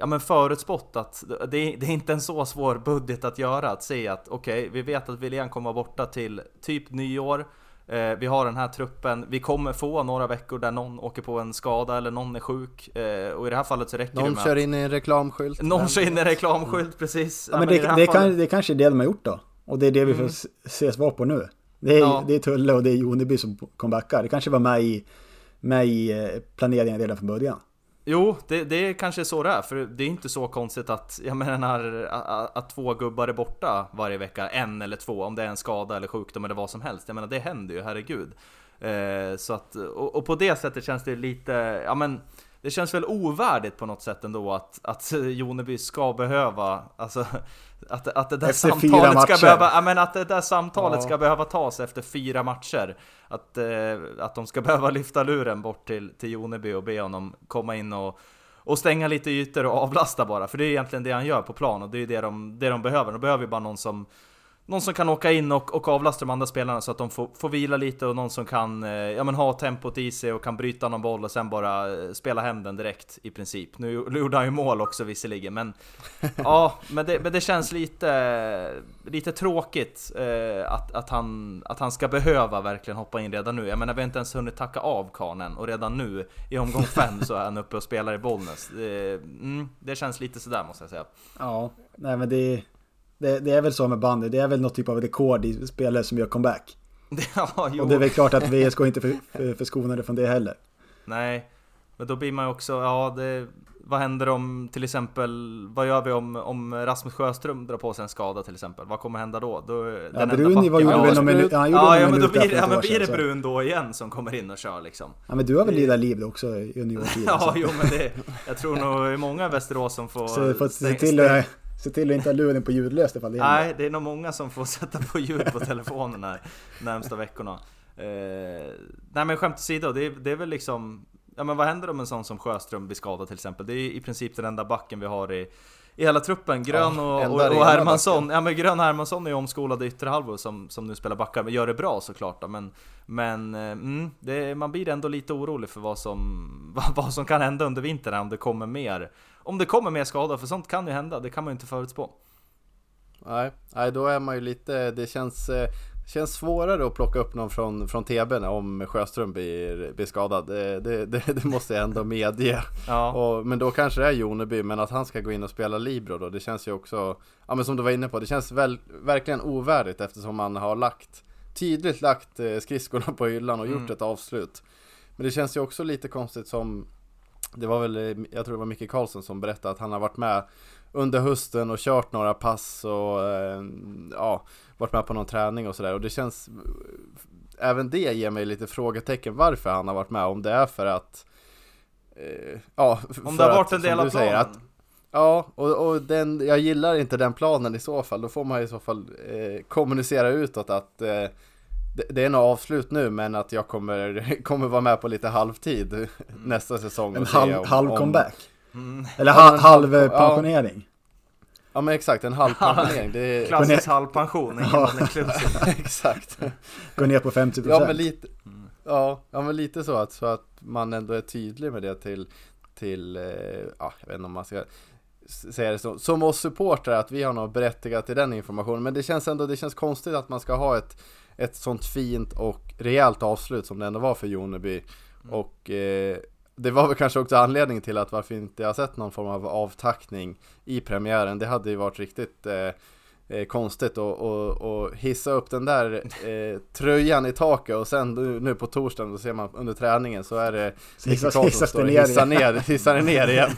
S1: ja, men förutspått att det, det, är inte en så svår budget att göra. Att säga att okej, okay, vi vet att William kommer borta till typ nyår. Eh, vi har den här truppen, vi kommer få några veckor där någon åker på en skada eller någon är sjuk. Eh, och i det här fallet så räcker
S2: någon
S1: det
S2: med kör in i en reklamskylt.
S1: Någon kör in i en reklamskylt, precis.
S3: Ja, men, det, det, det, kan, det kanske är det de har gjort då. Och det är det vi mm. får se svar på nu. Det är, ja. det är Tulle och det är Joneby som comebackar. Det kanske var med i, med i eh, planeringen redan från början.
S1: Jo, det, det är kanske så det är, för det är inte så konstigt att, jag menar, att, att två gubbar är borta varje vecka, en eller två, om det är en skada eller sjukdom eller vad som helst. Jag menar, det händer ju, herregud. Eh, så att, och, och, på det sättet känns det lite, ja men, det känns väl ovärdigt på något sätt ändå att, att Joneby ska behöva, alltså att, att det där efter samtalet ska behöva, ja, men att det där samtalet ja. ska behöva tas efter fyra matcher. Att, eh, att de ska behöva lyfta luren bort till, till Joneby och be honom komma in och, och stänga lite ytor och avlasta bara. För det är egentligen det han gör på plan och det är det de, det de behöver. De behöver ju bara någon som någon som kan åka in och, och avlasta de andra spelarna så att de får, får vila lite och någon som kan eh, ja, men ha tempot i sig och kan bryta någon boll och sen bara eh, spela hem den direkt i princip. Nu, nu gjorde han ju mål också visserligen, men ja, men det, men det känns lite, lite tråkigt eh, att, att, han, att han ska behöva verkligen hoppa in redan nu. Jag menar, vi har inte ens hunnit tacka av karnen och redan nu i omgång fem så är han uppe och spelar i Bollnäs. Mm, det känns lite sådär måste jag säga.
S3: Ja, nej men det Det, det är väl så med bandy, det är väl något typ av rekord i spelare som gör comeback.
S1: ja, jo.
S3: Och det är väl klart att VSK inte för, för, förskonade från det heller.
S1: Nej, men då blir man ju också, ja det... Vad händer om till exempel, vad gör vi om, om Rasmus Sjöström drar på sig en skada till exempel? Vad kommer hända då? då
S3: Ja, Bruni var
S2: Ja,
S3: väl någon minut, han gjorde
S1: Ja, ja men då blir, ja, men blir det Brun då igen som kommer in och kör liksom?
S3: Ja men du har väl lidat liv också i juniortiden?
S1: Ja, jo men det, jag tror nog många i Västerås som får...
S3: Så får se till, att, se till att inte ha luren på ljudlöst ifall det händer.
S1: Nej, det är nog många som får sätta på ljud på telefonen här närmsta veckorna. Eh, nej men skämt åsido, det, är- det är väl liksom... Ja men vad händer om en sån som Sjöström blir skadad till exempel? Det är i princip den enda backen vi har i, i hela truppen. Grön
S2: Ja,
S1: och,
S2: enda
S1: och, och
S2: rena
S1: Hermansson. Ja men Grön och Hermansson är ju omskolade ytterhalvor som, som nu spelar backar. Men gör det bra såklart då. Men, men eh, mm, det, man blir ändå lite orolig för vad som, vad, vad som kan hända under vintern om det kommer mer. Om det kommer mer skador, för sånt kan ju hända. Det kan man ju inte förutspå.
S2: Nej, nej, då är man ju lite, det känns, eh, känns svårare att plocka upp någon från, från TB om Sjöström blir, blir skadad. Det, det, det, det måste jag ändå medge.
S1: Ja.
S2: Och, men då kanske det är Joneby, men att han ska gå in och spela Libro då, det känns ju också, ja men som du var inne på, det känns väl, verkligen ovärdigt eftersom man har lagt, tydligt lagt eh, skridskorna på hyllan och gjort
S1: Mm.
S2: ett avslut. Men det känns ju också lite konstigt som, det var väl, jag tror det var Micke Karlsson som berättade att han har varit med under hösten och kört några pass och eh, ja, varit med på någon träning och sådär och det känns Även det ger mig lite frågetecken varför han har varit med, om det är för att eh, Ja,
S1: Om det har
S2: att,
S1: varit en
S2: som
S1: del av planen.
S2: att Ja, och, och den, jag gillar inte den planen i så fall. Då får man i så fall eh, kommunicera utåt att eh, det, är nog avslut nu men att jag kommer, kommer vara med på lite halvtid nästa säsong.
S3: En halv,
S2: om-
S3: halv
S2: om-
S3: comeback.
S1: Mm.
S3: Eller
S2: Ja,
S3: ha,
S2: men-
S3: halv eh,
S2: ja.
S3: pensionering.
S2: Ja men exakt, en halv pensionering. Det är,
S1: Klassisk halvpension, ingen
S3: Ja.
S2: exakt.
S3: Gå ner på 50%.
S2: Ja men lite, ja, ja men lite så att, så att man ändå är tydlig med det till, till eh, ja jag vet inte om man ska säga det så, som oss supportrar att vi har något berättigat till den informationen. Men det känns ändå, det känns konstigt att man ska ha ett, ett sånt fint och rejält avslut som det ändå var för Joneby. Och eh, det var väl kanske också anledningen till att varför inte jag sett någon form av avtackning i premiären. Det hade ju varit riktigt eh, eh, konstigt att och, och hissa upp den där eh, tröjan i taket och sen nu, nu på torsdagen då ser man under träningen så är det Karlsson
S3: hissas
S2: står och
S3: det
S2: hissar ner, hissar det ner igen.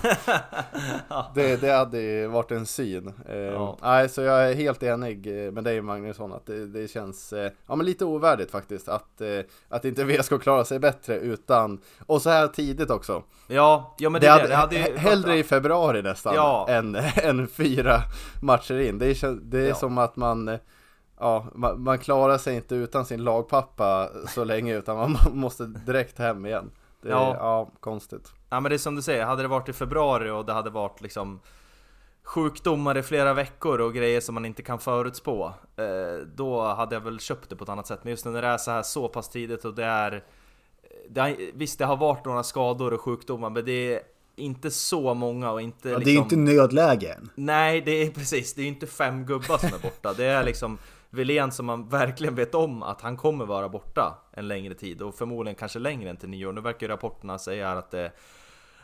S2: det, det hade ju varit en syn. Eh,
S1: Ja.
S2: Nej, så jag är helt enig eh, med dig Magnusson att det, det känns eh, ja, men lite ovärdigt faktiskt att, eh, att inte VSK klarar sig bättre utan, och så här tidigt också.
S1: Ja, ja men
S2: Det
S1: det,
S2: hade,
S1: det, det hade ju
S2: he- hellre i februari nästan
S1: Ja.
S2: än, än fyra matcher in. Det kän- det är
S1: Ja.
S2: som att man eh, Ja, man, man klarar sig inte utan sin lagpappa så länge utan man måste direkt hem igen. Det är,
S1: Ja.
S2: ja. konstigt.
S1: Ja men det är som du säger, hade det varit i februari och det hade varit liksom sjukdomar i flera veckor och grejer som man inte kan förutspå eh, Då hade jag väl köpt det på ett annat sätt Men just när det är så här så pass tidigt och det är det har, Visst det har varit några skador och sjukdomar men det är inte så många och inte
S3: Ja,
S1: liksom
S3: det är ju inte nödläge än.
S1: Nej, det är precis. Det är ju inte fem gubbar som är borta. Det är liksom Wilén som man verkligen vet om att han kommer vara borta en längre tid och förmodligen kanske längre än till nyår. Nu verkar ju rapporterna säga att det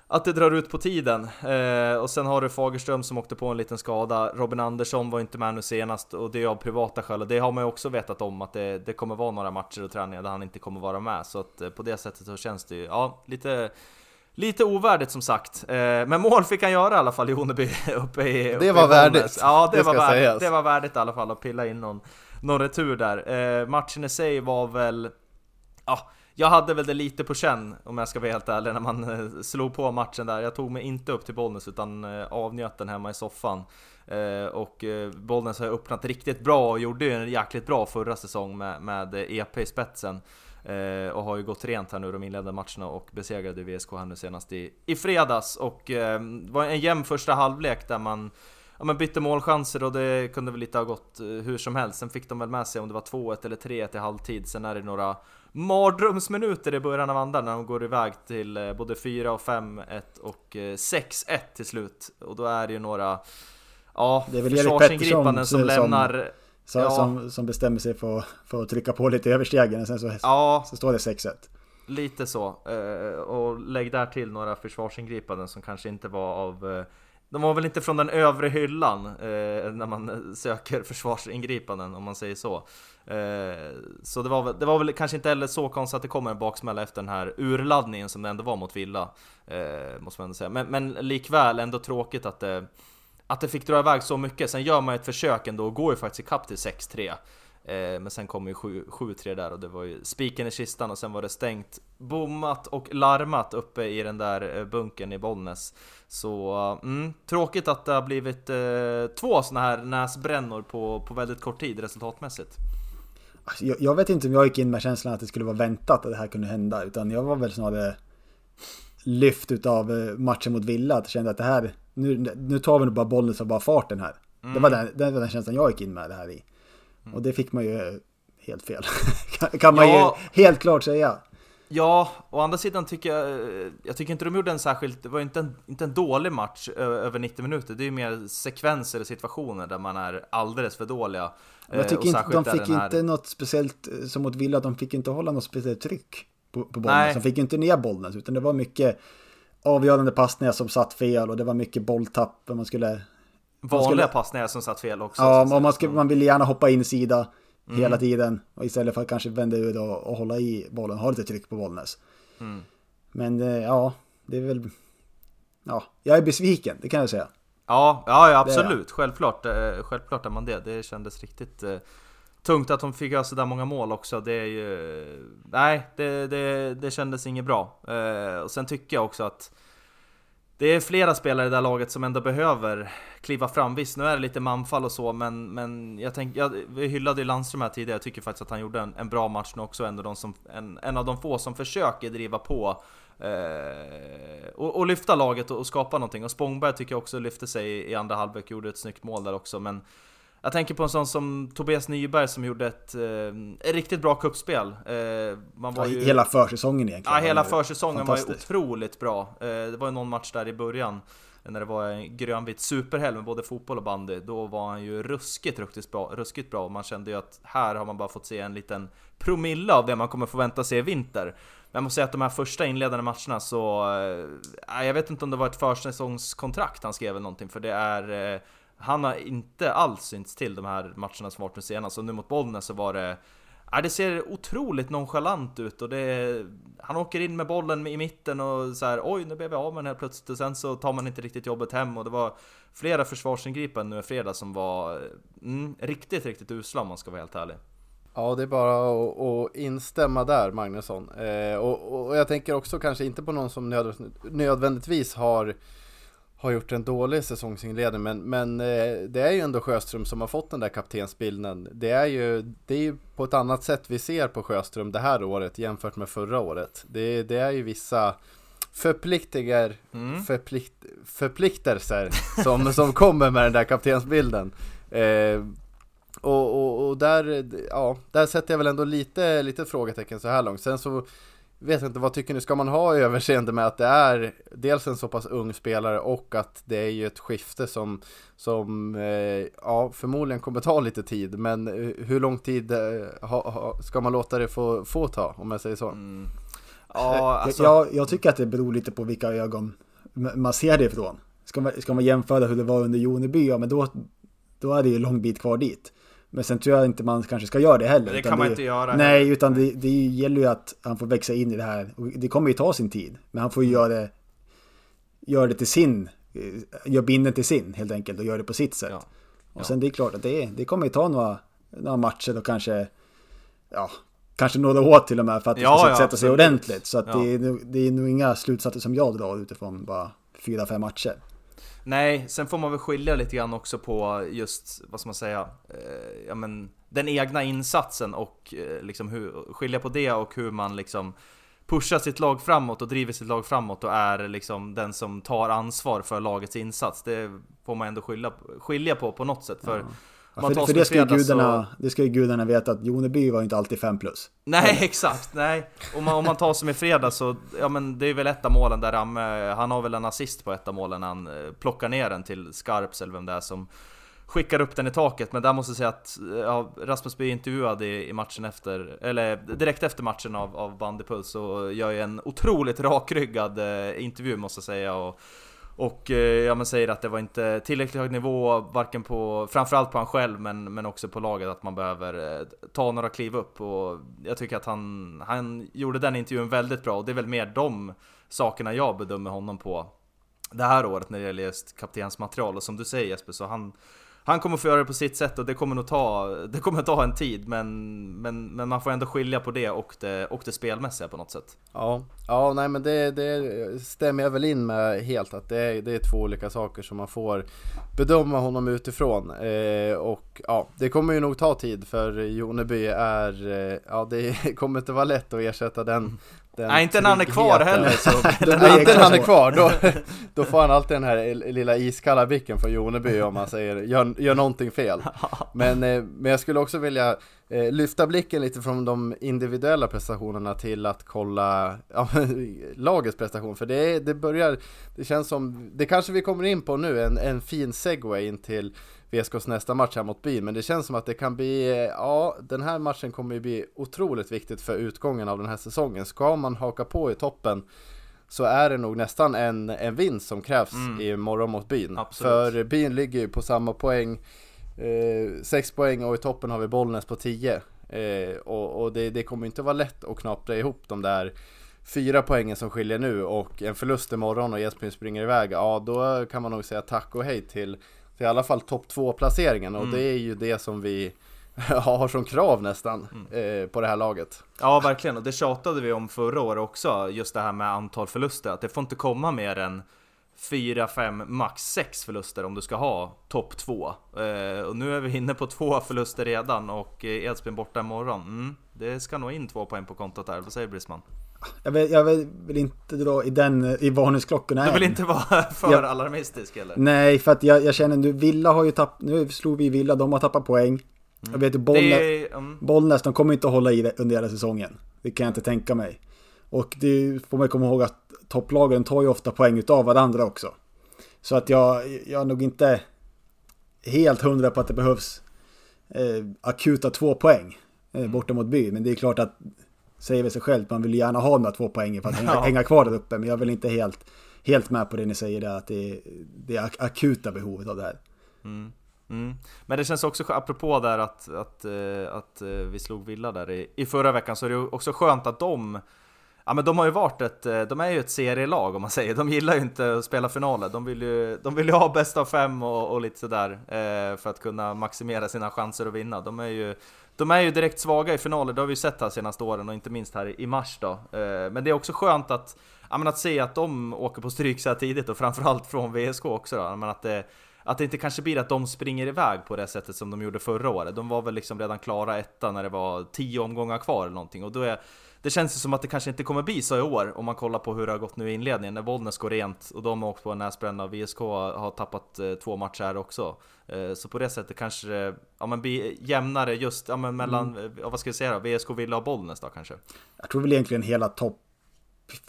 S1: att det drar ut på tiden. Eh, och sen har du Fagerström som åkte på en liten skada. Robin Andersson var inte med nu senast och det är av privata skäl. Och det har man ju också vetat om att det, det kommer vara några matcher och träningar där han inte kommer vara med. Så att eh, på det sättet så känns det ju, ja, lite Lite ovärdigt som sagt, eh, men mål fick han göra i alla fall i Joneby uppe i uppe
S2: Det var
S1: i
S2: värdigt.
S1: Ja, det,
S2: Det
S1: var värdigt,
S2: sägas.
S1: det var värdigt i alla fall att pilla in någon, någon retur där. Eh, matchen i sig var väl, ja, jag hade väl det lite på känn om jag ska vara helt ärlig när man eh, slog på matchen där. Jag tog mig inte upp till Bollnäs utan avnjöt den hemma i soffan. Och Bollnäs har öppnat riktigt bra och gjorde ju en jäkligt bra förra säsong med, med EP i spetsen. Eh, och har ju gått rent här nu de inledande matcherna och besegrade VSK här nu senast i, i fredags. Och eh, det var en jämn första halvlek där man Ja men bytte målchanser och det kunde väl lite ha gått eh, hur som helst. Sen fick de väl med sig om det var 2-1 eller 3-1 i halvtid. Sen är det några mardrömsminuter i början av andra när de går iväg till eh, både 4 och 5-1 och eh, 6-1 till slut. Och då är det ju några Ja,
S3: Det är väl Erik Pettersson
S1: som
S3: som-
S1: lämnar
S3: Så,
S1: Ja.
S3: som, som bestämmer sig för, för att trycka på lite överstegen och sen så,
S1: Ja,
S3: så står det 6-1.
S1: Lite så. Eh, och lägg där till några försvarsingripanden som kanske inte var av eh, de var väl inte från den övre hyllan eh, när man söker försvarsingripanden om man säger så. Eh, så det var, väl, det var väl kanske inte heller så konstigt att det kommer en baksmälla efter den här urladdningen som det ändå var mot Villa. Eh, måste man ändå säga. Men, men likväl ändå tråkigt att det, att det fick dra iväg så mycket. Sen gör man ett försök ändå och går ju faktiskt ikapp till 6-3. Eh, men sen kom ju 7-3 där och det var ju spiken i kistan och sen var det stängt, bommat och larmat uppe i den där eh, bunkern i Bollnäs. Så eh, mm, tråkigt att det har blivit eh, två sådana här näsbrännor på, på väldigt kort tid resultatmässigt.
S3: Alltså, jag, jag, vet inte om jag gick in med känslan att det skulle vara väntat att det här kunde hända, utan jag var väl snarare lyft utav eh, matchen mot Villa, att jag kände att det här, nu, nu tar vi nog bara Bollnäs och bara farten här. Mm. Det, var den, det var den känslan jag gick in med det här i. Och det fick man ju helt fel. kan man ja, ju helt klart säga.
S1: Ja, å andra sidan tycker jag, jag tycker inte de gjorde en särskilt, det var inte en, inte en dålig match över 90 minuter. Det är ju mer sekvenser och situationer där man är alldeles för dåliga.
S3: Men jag tycker inte, de fick här... inte något speciellt, eh, som mot Villa, de fick inte hålla något speciellt tryck på, på bollen. De fick inte ner bollen, utan det var mycket avgörande passningar som satt fel och det var mycket bolltapp. Man skulle
S1: Vanliga skulle... passningar som satt fel också.
S3: Ja, man, skulle, man vill gärna hoppa in sida mm. hela tiden. Och istället för att kanske vända ut och, och hålla i bollen, ha lite tryck på Bollnäs. Mm. Men eh, ja, det är väl... Ja, jag är besviken, det kan jag säga.
S1: Ja, ja, ja absolut. Självklart, eh, självklart är man det. Det kändes riktigt eh, tungt att de fick göra sådär många mål också. Det är ju... Nej, det, det, det kändes inget bra. Eh, och sen tycker jag också att det är flera spelare i det här laget som ändå behöver kliva fram. Visst, nu är det lite manfall och så, men, men jag tänker, jag, vi hyllade ju Landström här tidigare, jag tycker faktiskt att han gjorde en, en bra match nu också, ändå de som, en, en av de få som försöker driva på eh, och, och, lyfta laget och, och, skapa någonting. Och Spångberg tycker jag också lyfte sig i, i andra halvlek, gjorde ett snyggt mål där också, men jag tänker på en sån som Tobias Nyberg som gjorde ett, eh, riktigt bra kuppspel. Eh,
S3: man var ju... Hela försäsongen egentligen.
S1: Ja, hela försäsongen var ju otroligt bra. Eh, det var ju någon match där i början när det var en grönvit superhelg med både fotboll och bandy, då var han ju ruskigt, ruskigt bra, ruskigt bra. Man kände ju att här har man bara fått se en liten promille av det man kommer få vänta sig i vinter. Men jag måste säga att de här första inledande matcherna så... Eh, jag vet inte om det var ett försäsongskontrakt han skrev eller någonting, för det är... Han har inte alls synts till de här matcherna som varit nu senast, och nu mot Bollnäs så var det... Ja, det ser otroligt nonchalant ut och det... Han åker in med bollen i mitten och så här, oj nu blev vi av med den här plötsligt och sen så tar man inte riktigt jobbet hem och det var flera försvarsingripanden nu i fredag som var mm, riktigt, riktigt usla om man ska vara helt ärlig.
S2: Ja, det är bara att, att instämma där, Magnusson. Eh, och, och, jag tänker också kanske inte på någon som nödvändigtvis har har gjort en dålig säsongsinledning men, men eh, det är ju ändå Sjöström som har fått den där kaptensbilden. Det är ju det är ju på ett annat sätt vi ser på Sjöström det här året jämfört med förra året. Det, det är ju vissa förpliktiger, mm. förplikt, förpliktelser som, som kommer med den där kaptensbilden. Eh, och, och, och, där, ja, där sätter jag väl ändå lite, lite frågetecken så här långt. Sen så vet inte, vad tycker ni? Ska man ha överseende med att det är dels en så pass ung spelare och att det är ju ett skifte som, som eh, ja, förmodligen kommer ta lite tid. Men eh, hur lång tid eh, ha, ha, ska man låta det få, få ta, om jag säger så? Mm.
S3: Ja, alltså... jag, jag tycker att det beror lite på vilka ögon man ser det ifrån. Ska man, ska man jämföra hur det var under Joneby, ja men då, då är det ju lång bit kvar dit. Men sen tror jag inte man kanske ska göra det heller.
S1: Det kan man det, inte göra.
S3: Nej, heller. utan det, det gäller ju att han får växa in i det här. Och det kommer ju ta sin tid. Men han får ju göra det, göra det till sin, eh, gör binden till sin helt enkelt och göra det på sitt sätt. Ja. Och ja. sen det är klart att det, det kommer ju ta några, några matcher och kanske, ja, kanske några år till och med för att det ja, ska ja, sätta sig ordentligt. Så att det, det är nog inga slutsatser som jag drar utifrån bara fyra, fem matcher.
S1: Nej, sen får man väl skilja lite grann också på just, vad ska man säga, eh, ja men den egna insatsen och eh, liksom hur, skilja på det och hur man liksom pushar sitt lag framåt och driver sitt lag framåt och är liksom den som tar ansvar för lagets insats. Det får man ändå skilja, skilja på på något sätt. För ja.
S3: Ja, för, för det, ska ju gudarna, så... det ska ju gudarna veta att Joneby var inte alltid 5 plus.
S1: Nej, exakt. Nej. Om man, om man tar som i fredags så, ja men det är väl ett av målen där Ramme, han har väl en assist på ett av målen han eh, plockar ner den till Skarps eller vem det är som skickar upp den i taket. Men där måste jag säga att ja, Rasmus blir intervjuad i, i, matchen efter, eller direkt efter matchen av, av Bandypuls och gör ju en otroligt rakryggad eh, intervju måste jag säga. Och, och eh, ja, man säger att det var inte tillräckligt hög nivå, varken på, framförallt på han själv men, men också på laget, att man behöver eh, ta några kliv upp. Och jag tycker att han, han gjorde den intervjun väldigt bra och det är väl mer de sakerna jag bedömer honom på det här året när det gäller just kaptensmaterial. Och som du säger Jesper, så han, han kommer få göra det på sitt sätt och det kommer nog ta, det kommer ta en tid men, men, men man får ändå skilja på det och, det och det spelmässiga på något sätt.
S2: Ja, ja nej men det, det stämmer jag väl in med helt att det är, det är två olika saker som man får bedöma honom utifrån. Eh, och ja, det kommer ju nog ta tid för Joneby är, eh, ja det kommer inte vara lätt att ersätta den
S1: Nej, inte när han är kvar heller så...
S2: inte när han är kvar, då, då får han alltid den här lilla iskalla blicken från Joneby om man säger gör, gör någonting fel. Men, eh, men jag skulle också vilja eh, lyfta blicken lite från de individuella prestationerna till att kolla ja, lagets prestation. För det, det börjar, det känns som, det kanske vi kommer in på nu, en, en fin segway in till VSKs nästa match här mot Byn. Men det känns som att det kan bli, ja den här matchen kommer ju bli otroligt viktigt för utgången av den här säsongen. Ska man haka på i toppen så är det nog nästan en, en vinst som krävs mm. i morgon mot. Absolut. För Byn ligger ju på samma poäng, 6 eh, poäng och i toppen har vi Bollnäs på 10. Eh, och, och det, det, kommer inte vara lätt att knapra ihop de där fyra poängen som skiljer nu och en förlust imorgon och Edsbyn springer iväg. Ja, då kan man nog säga tack och hej till i alla fall topp 2 placeringen och mm. det är ju det som vi har som krav nästan mm. eh, på det här laget.
S1: Ja verkligen och det tjatade vi om förra året också just det här med antal förluster att det får inte komma mer än 4, 5, max 6 förluster om du ska ha topp 2. Eh, och nu är vi inne på två förluster redan och eh, Edsbyn borta imorgon. Mm, det ska nog in två poäng på kontot där, vad säger Brisman?
S3: Jag vill, jag vill inte dra i den, i varningsklockorna
S1: Du vill än. inte vara för jag, alarmistisk eller?
S3: Nej, för att jag, jag känner nu, Villa har ju tappat, nu slog vi Villa, de har tappat poäng. Mm. Jag vet ju Bollnäs, um... Bollnäs, de kommer inte att hålla i det under hela säsongen. Det kan jag inte tänka mig. Och det får man komma ihåg att topplagen tar ju ofta poäng utav varandra också. Så att jag, jag är nog inte helt hundra på att det behövs eh, akuta två poäng eh, borta mot by. Men det är klart att säger väl sig självt, man vill gärna ha de där två poängen för att hänga, ja. hänga kvar där uppe. Men jag vill inte helt, helt med på det ni säger där, att det är, det är akuta behovet av det här.
S1: Mm. Mm. Men det känns också, apropå där att, att, eh, att, eh, vi slog Villa där i, i förra veckan, så är det också skönt att de Ja men de har ju varit ett, eh, de är ju ett serielag om man säger, de gillar ju inte att spela finaler, de vill ju, de vill ju ha bäst av fem och, och lite sådär eh, för att kunna maximera sina chanser att vinna. De är ju de är ju direkt svaga i finaler, det har vi ju sett här senaste åren och inte minst här i mars då. Eh, men det är också skönt att, ja, men att se att de åker på stryk så här tidigt och framförallt från VSK också då. Men att det, att det inte kanske blir att de springer iväg på det sättet som de gjorde förra året. De var väl liksom redan klara etta när det var tio omgångar kvar eller någonting och då är det känns ju som att det kanske inte kommer bli så i år om man kollar på hur det har gått nu i inledningen när Bollnäs går rent och de har åkt på en näsbränna och VSK har tappat eh, två matcher här också. Eh, så på det sättet kanske det ja, men blir jämnare just ja, men mellan, mm. ja, vad ska jag säga då, VSK, Villa och Bollnäs då kanske?
S3: Jag tror väl egentligen hela topp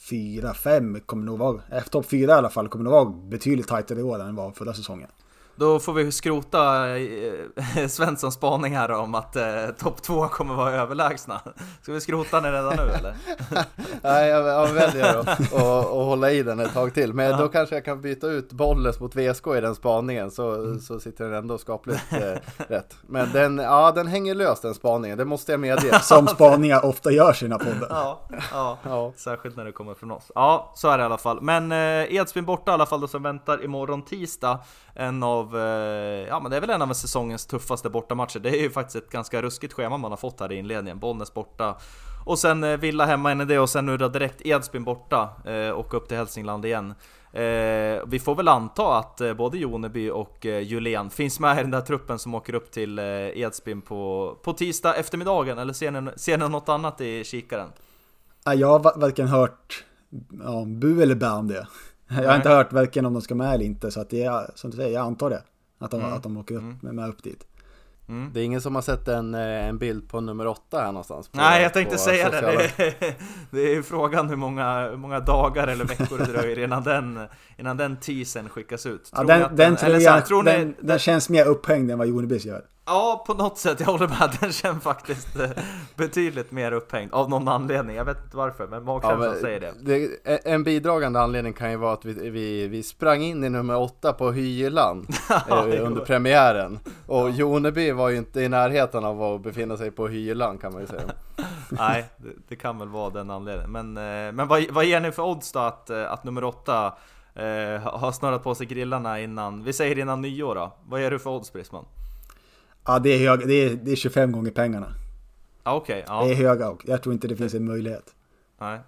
S3: 4-5 kommer nog vara, topp 4 i alla fall, kommer nog vara betydligt tajtare i år än var förra säsongen.
S1: Då får vi skrota eh, Svenssons spaning här om att eh, topp 2 kommer vara överlägsna. Ska vi skrota den redan nu eller?
S2: Nej, jag, jag väljer att och, hålla i den ett tag till. Men ja. då kanske jag kan byta ut Bollnäs mot VSK i den spaningen så, mm. så sitter den ändå skapligt eh, rätt. Men den, ja, den hänger lös den spaningen, det måste jag medge.
S3: Som spaningar ofta gör sina poddar.
S1: Ja, ja, ja, särskilt när det kommer från oss. Ja, så är det i alla fall. Men eh, Edsbyn borta i alla fall då som väntar imorgon tisdag. En av av, eh, ja men det är väl en av säsongens tuffaste bortamatcher. Det är ju faktiskt ett ganska ruskigt schema man har fått här i inledningen. Bollnäs borta, och sen eh, Villa hemma en i det och sen nu då direkt Edsbyn borta eh, och upp till Hälsingland igen. vi får väl anta att både Joneby och Julén finns med i den där truppen som åker upp till Edsbyn på, på tisdag eftermiddagen, eller ser ni, ser ni något annat i kikaren?
S3: Jag har varken hört ja, bu eller bä om det. Jag har inte hört varken om de ska med eller inte, så att det är, som du säger, jag antar det. Att de, mm. att de åker upp, mm. med upp dit.
S2: Mm. Det är ingen som har sett en, eh, en bild på nummer åtta här någonstans? På,
S1: Nej, jag tänkte säga sociala... det. Det är, det är frågan hur många, hur många dagar eller veckor det dröjer innan den, innan den teasern skickas ut.
S3: Ja, den, den, eller, den, känns mer upphängd än vad Jonebys gör.
S1: Ja, på något sätt, jag håller med. Den känns faktiskt eh, betydligt mer upphängd av någon anledning. Jag vet inte varför, men magkänslan
S2: men
S1: säger det.
S2: det. En bidragande anledning kan ju vara att vi, vi, vi sprang in i nummer åtta på Hyland
S1: Ja,
S2: eh, under premiären. Och Joneby var ju inte i närheten av att befinna sig på Hyland kan man ju säga.
S1: Nej, det, det kan väl vara den anledningen. Men, eh, men vad, vad ger ni för odds då att, eh, att nummer åtta eh, har snurrat på sig grillarna innan, vi säger innan nyår då? Vad ger du för odds Brisman?
S3: Ja, det är, hög, det är, det är 25 gånger pengarna.
S1: Ah, Okej, ja.
S3: Det är höga och jag tror inte det finns en möjlighet.
S1: Nej.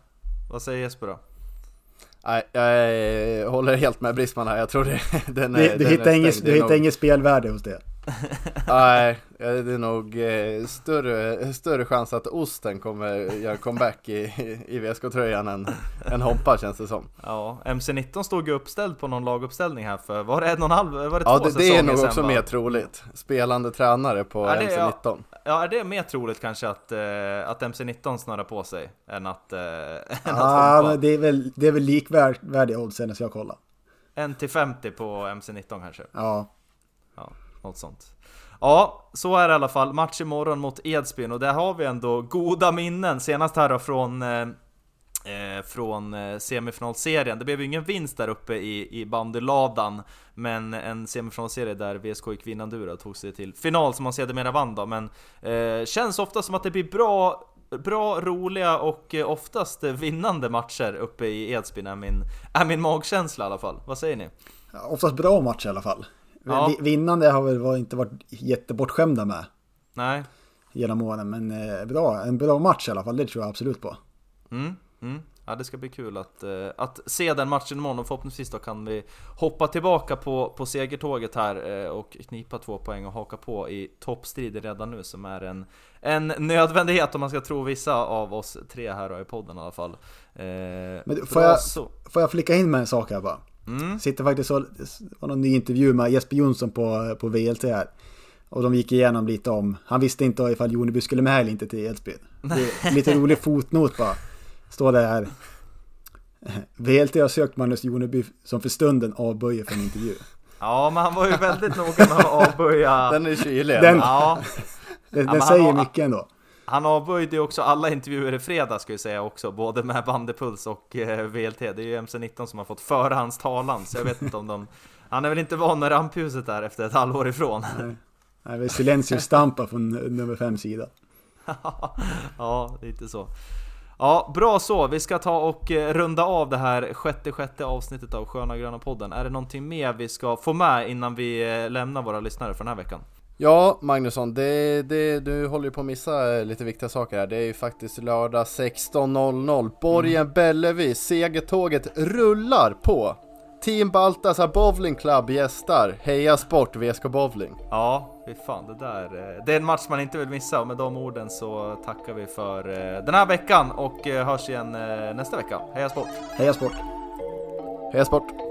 S1: Vad säger Jesper då?
S2: Nej, jag håller helt med Brisman här. Jag tror det, den är,
S3: Du,
S2: den
S3: du
S2: är
S3: hittar
S2: är
S3: du hittar inget spelvärde hos det.
S2: Nej, det är nog eh, större, större chans att Osten kommer göra comeback i, i VSK-tröjan än, än Hompa känns det som.
S1: Ja, MC19 stod ju uppställd på någon laguppställning här för, var det en och en halv, var det
S2: Ja,
S1: två
S2: det,
S1: säsonger
S2: det är nog också mer troligt. Spelande tränare på
S1: Ja, det är-
S2: MC19.
S1: Ja, är det mer troligt kanske att, eh, att MC19 snurrar på sig än att, eh, än att
S3: Ja,
S1: Hompa?
S3: men det är väl, det är väl likvärdiga odds senast jag kollade.
S1: 1 till 50 på MC19 kanske?
S3: Ja,
S1: Ja, något sånt. Ja, så är det i alla fall. Match imorgon mot Edsbyn och där har vi ändå goda minnen. Senast här då från eh, eh från eh, semifinalserien. Det blev ju ingen vinst där uppe i, i bandyladan, men en semifinalserie där VSK gick vinnande och tog sig till final som man sedermera vann då. Men eh, känns ofta som att det blir bra, bra, roliga och eh, oftast vinnande matcher uppe i Edsbyn är min, är min magkänsla i alla fall. Vad säger ni?
S3: oftast bra match i alla fall.
S1: Ja.
S3: Vi- Vinnande har väl inte varit jättebortskämda med
S1: Nej?
S3: genom åren, men eh, bra, en bra match i alla fall, det tror jag absolut på.
S1: Mm, mm. Ja, det ska bli kul att, eh, att se den matchen imorgon och förhoppningsvis då kan vi hoppa tillbaka på, på segertåget här eh, och knipa två poäng och haka på i toppstriden redan nu som är en, en nödvändighet om man ska tro vissa av oss tre här i podden i alla fall. Eh, bra
S3: får jag-
S1: så.
S3: Får jag flika in med en sak här bara?
S1: Mm.
S3: Sitter faktiskt så, det var någon ny intervju med Jesper Jonsson på, på VLT här. Och de gick igenom lite om, han visste inte ifall Joneby skulle med eller inte till Edsbyn. Det är Lite rolig fotnot bara. Står det här. VLT har sökt Magnus Joneby som för stunden avböjer för en intervju.
S1: Ja, men han var ju väldigt noga med att avböja...
S2: Den är kylig.
S3: Den-
S1: Ja,
S3: Det,
S1: men
S3: det
S1: han
S3: säger
S1: har-
S3: mycket ändå.
S1: Han avböjde ju också alla intervjuer i fredag ska vi säga också, både med Bandepuls och eh, VLT. Det är ju MC19 som har fått föra hans talan, så jag vet inte om de... Han är väl inte van med rampljuset där efter ett halvår ifrån.
S3: Det är väl Silencio Stampa från nummer fem sida.
S1: ja, lite så. Ja, bra så. Vi ska ta och eh, runda av det här sjätte, sjätte avsnittet av Sköna Gröna Podden. Är det någonting mer vi ska få med innan vi eh, lämnar våra lyssnare för den här veckan?
S2: Ja, Magnusson, det, det, du håller ju på att missa eh, lite viktiga saker här. Det är ju faktiskt lördag 16.00. Borgen Bellevue, segertåget rullar på. Team Baltasar Bowling Club gästar. Heja Sport, VSK Bowling.
S1: Ja, fy fan det där. eh, Det är en match man inte vill missa och med de orden så tackar vi för eh, den här veckan och hörs igen nästa vecka. Heja sport!
S3: Heja sport!
S2: Heja Sport!